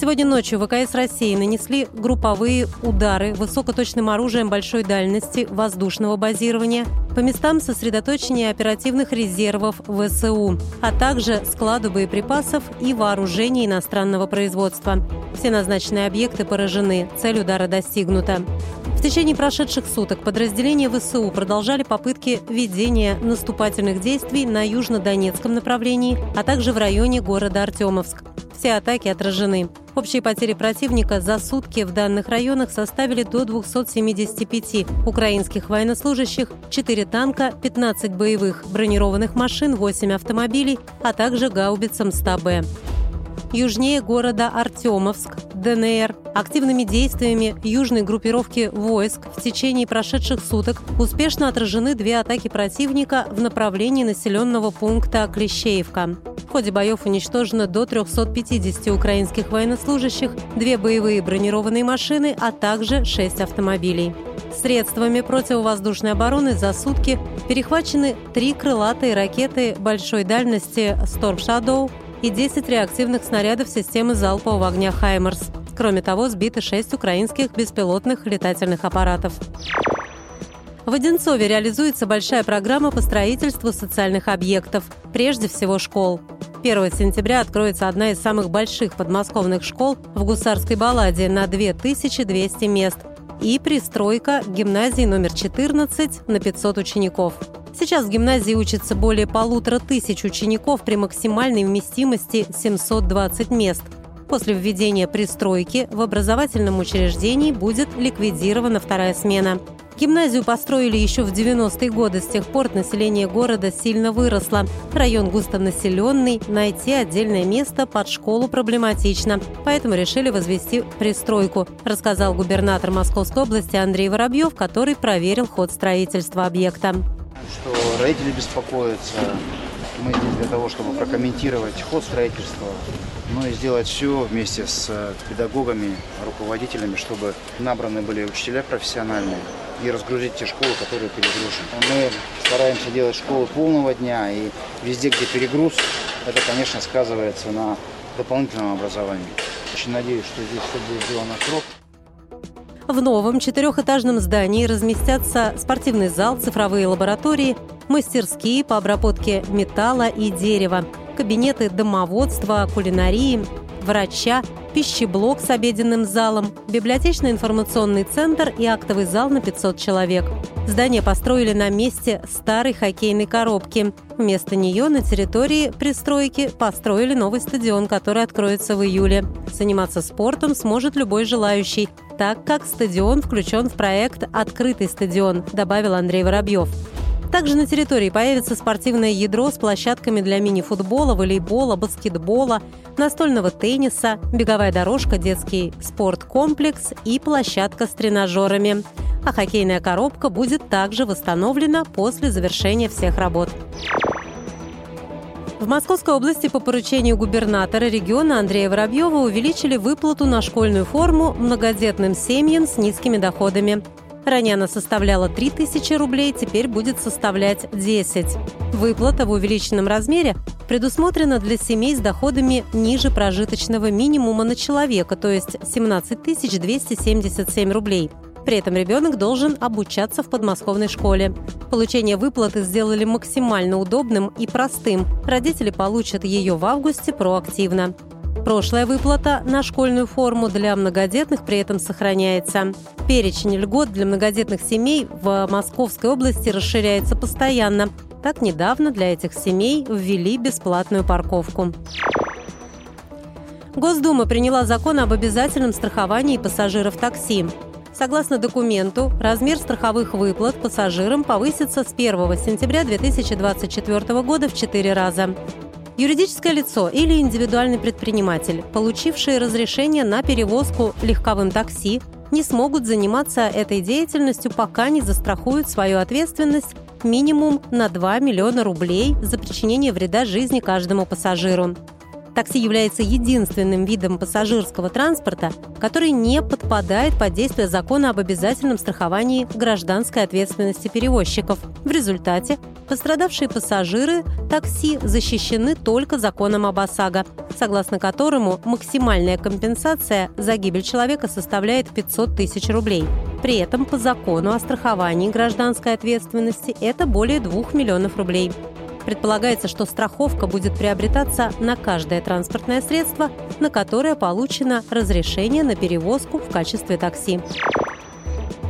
Сегодня ночью ВКС России нанесли групповые удары высокоточным оружием большой дальности воздушного базирования по местам сосредоточения оперативных резервов ВСУ, а также складу боеприпасов и вооружений иностранного производства. Все назначенные объекты поражены, цель удара достигнута. В течение прошедших суток подразделения ВСУ продолжали попытки ведения наступательных действий на южнодонецком направлении, а также в районе города Артемовск. Все атаки отражены. Общие потери противника за сутки в данных районах составили до 275 украинских военнослужащих, 4 танка, 15 боевых бронированных машин, 8 автомобилей, а также гаубицам 100Б южнее города Артемовск, ДНР. Активными действиями южной группировки войск в течение прошедших суток успешно отражены две атаки противника в направлении населенного пункта Клещеевка. В ходе боев уничтожено до 350 украинских военнослужащих, две боевые бронированные машины, а также шесть автомобилей. Средствами противовоздушной обороны за сутки перехвачены три крылатые ракеты большой дальности «Storm Shadow», и 10 реактивных снарядов системы залпового огня «Хаймерс». Кроме того, сбиты 6 украинских беспилотных летательных аппаратов. В Одинцове реализуется большая программа по строительству социальных объектов, прежде всего школ. 1 сентября откроется одна из самых больших подмосковных школ в Гусарской балладе на 2200 мест и пристройка гимназии номер 14 на 500 учеников. Сейчас в гимназии учатся более полутора тысяч учеников при максимальной вместимости 720 мест. После введения пристройки в образовательном учреждении будет ликвидирована вторая смена. Гимназию построили еще в 90-е годы. С тех пор население города сильно выросло. Район густонаселенный, найти отдельное место под школу проблематично. Поэтому решили возвести пристройку, рассказал губернатор Московской области Андрей Воробьев, который проверил ход строительства объекта что родители беспокоятся. Мы здесь для того, чтобы прокомментировать ход строительства, ну и сделать все вместе с э, педагогами, руководителями, чтобы набраны были учителя профессиональные и разгрузить те школы, которые перегружены. Мы стараемся делать школы полного дня, и везде, где перегруз, это, конечно, сказывается на дополнительном образовании. Очень надеюсь, что здесь все будет сделано срок. В новом четырехэтажном здании разместятся спортивный зал, цифровые лаборатории, мастерские по обработке металла и дерева, кабинеты домоводства, кулинарии, врача, пищеблок с обеденным залом, библиотечно-информационный центр и актовый зал на 500 человек. Здание построили на месте старой хоккейной коробки. Вместо нее на территории пристройки построили новый стадион, который откроется в июле. Заниматься спортом сможет любой желающий, так как стадион включен в проект «Открытый стадион», добавил Андрей Воробьев. Также на территории появится спортивное ядро с площадками для мини-футбола, волейбола, баскетбола, настольного тенниса, беговая дорожка, детский спорткомплекс и площадка с тренажерами. А хоккейная коробка будет также восстановлена после завершения всех работ. В Московской области по поручению губернатора региона Андрея Воробьева увеличили выплату на школьную форму многодетным семьям с низкими доходами. Ранее она составляла 3000 рублей, теперь будет составлять 10. Выплата в увеличенном размере предусмотрена для семей с доходами ниже прожиточного минимума на человека, то есть 17 277 рублей. При этом ребенок должен обучаться в подмосковной школе. Получение выплаты сделали максимально удобным и простым. Родители получат ее в августе проактивно. Прошлая выплата на школьную форму для многодетных при этом сохраняется. Перечень льгот для многодетных семей в Московской области расширяется постоянно. Так недавно для этих семей ввели бесплатную парковку. Госдума приняла закон об обязательном страховании пассажиров такси. Согласно документу, размер страховых выплат пассажирам повысится с 1 сентября 2024 года в 4 раза. Юридическое лицо или индивидуальный предприниматель, получивший разрешение на перевозку легковым такси, не смогут заниматься этой деятельностью, пока не застрахуют свою ответственность минимум на 2 миллиона рублей за причинение вреда жизни каждому пассажиру. Такси является единственным видом пассажирского транспорта, который не подпадает под действие закона об обязательном страховании гражданской ответственности перевозчиков. В результате пострадавшие пассажиры такси защищены только законом об ОСАГО, согласно которому максимальная компенсация за гибель человека составляет 500 тысяч рублей. При этом по закону о страховании гражданской ответственности это более 2 миллионов рублей. Предполагается, что страховка будет приобретаться на каждое транспортное средство, на которое получено разрешение на перевозку в качестве такси.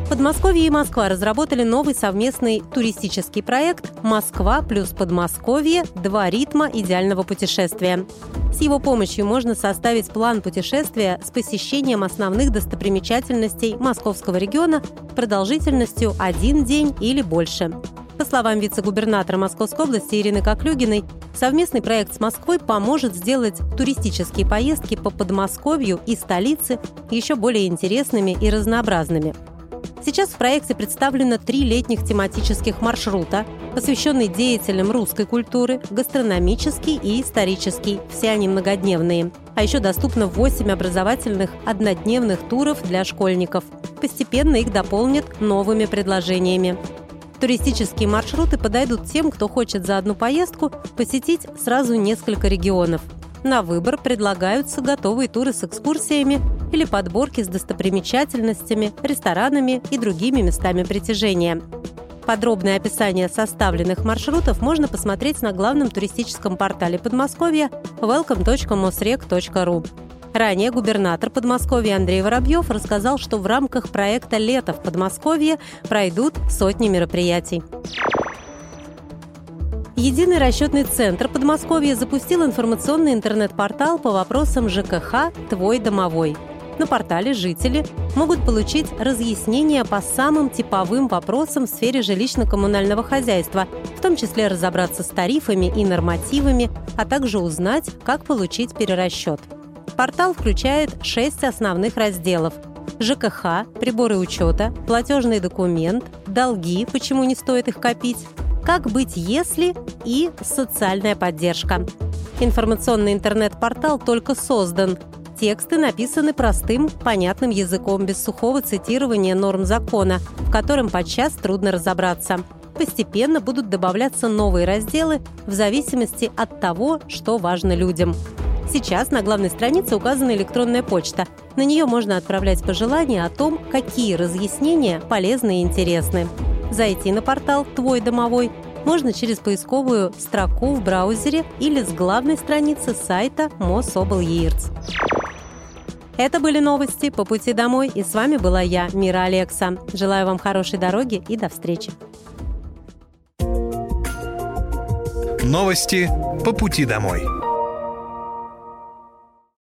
Подмосковье и Москва разработали новый совместный туристический проект «Москва плюс Подмосковье. Два ритма идеального путешествия». С его помощью можно составить план путешествия с посещением основных достопримечательностей московского региона продолжительностью один день или больше. По словам вице-губернатора Московской области Ирины Коклюгиной, совместный проект с Москвой поможет сделать туристические поездки по Подмосковью и столице еще более интересными и разнообразными. Сейчас в проекте представлено три летних тематических маршрута, посвященные деятелям русской культуры, гастрономический и исторический. Все они многодневные. А еще доступно 8 образовательных однодневных туров для школьников. Постепенно их дополнят новыми предложениями. Туристические маршруты подойдут тем, кто хочет за одну поездку посетить сразу несколько регионов. На выбор предлагаются готовые туры с экскурсиями или подборки с достопримечательностями, ресторанами и другими местами притяжения. Подробное описание составленных маршрутов можно посмотреть на главном туристическом портале Подмосковья welcome.mosrec.ru. Ранее губернатор Подмосковья Андрей Воробьев рассказал, что в рамках проекта «Лето в Подмосковье» пройдут сотни мероприятий. Единый расчетный центр Подмосковья запустил информационный интернет-портал по вопросам ЖКХ «Твой домовой». На портале жители могут получить разъяснения по самым типовым вопросам в сфере жилищно-коммунального хозяйства, в том числе разобраться с тарифами и нормативами, а также узнать, как получить перерасчет – Портал включает шесть основных разделов – ЖКХ, приборы учета, платежный документ, долги, почему не стоит их копить, как быть если и социальная поддержка. Информационный интернет-портал только создан. Тексты написаны простым, понятным языком, без сухого цитирования норм закона, в котором подчас трудно разобраться. Постепенно будут добавляться новые разделы в зависимости от того, что важно людям. Сейчас на главной странице указана электронная почта. На нее можно отправлять пожелания о том, какие разъяснения полезны и интересны. Зайти на портал «Твой домовой» можно через поисковую строку в браузере или с главной страницы сайта Мособлеирц. Это были новости по пути домой, и с вами была я, Мира Алекса. Желаю вам хорошей дороги и до встречи. Новости по пути домой.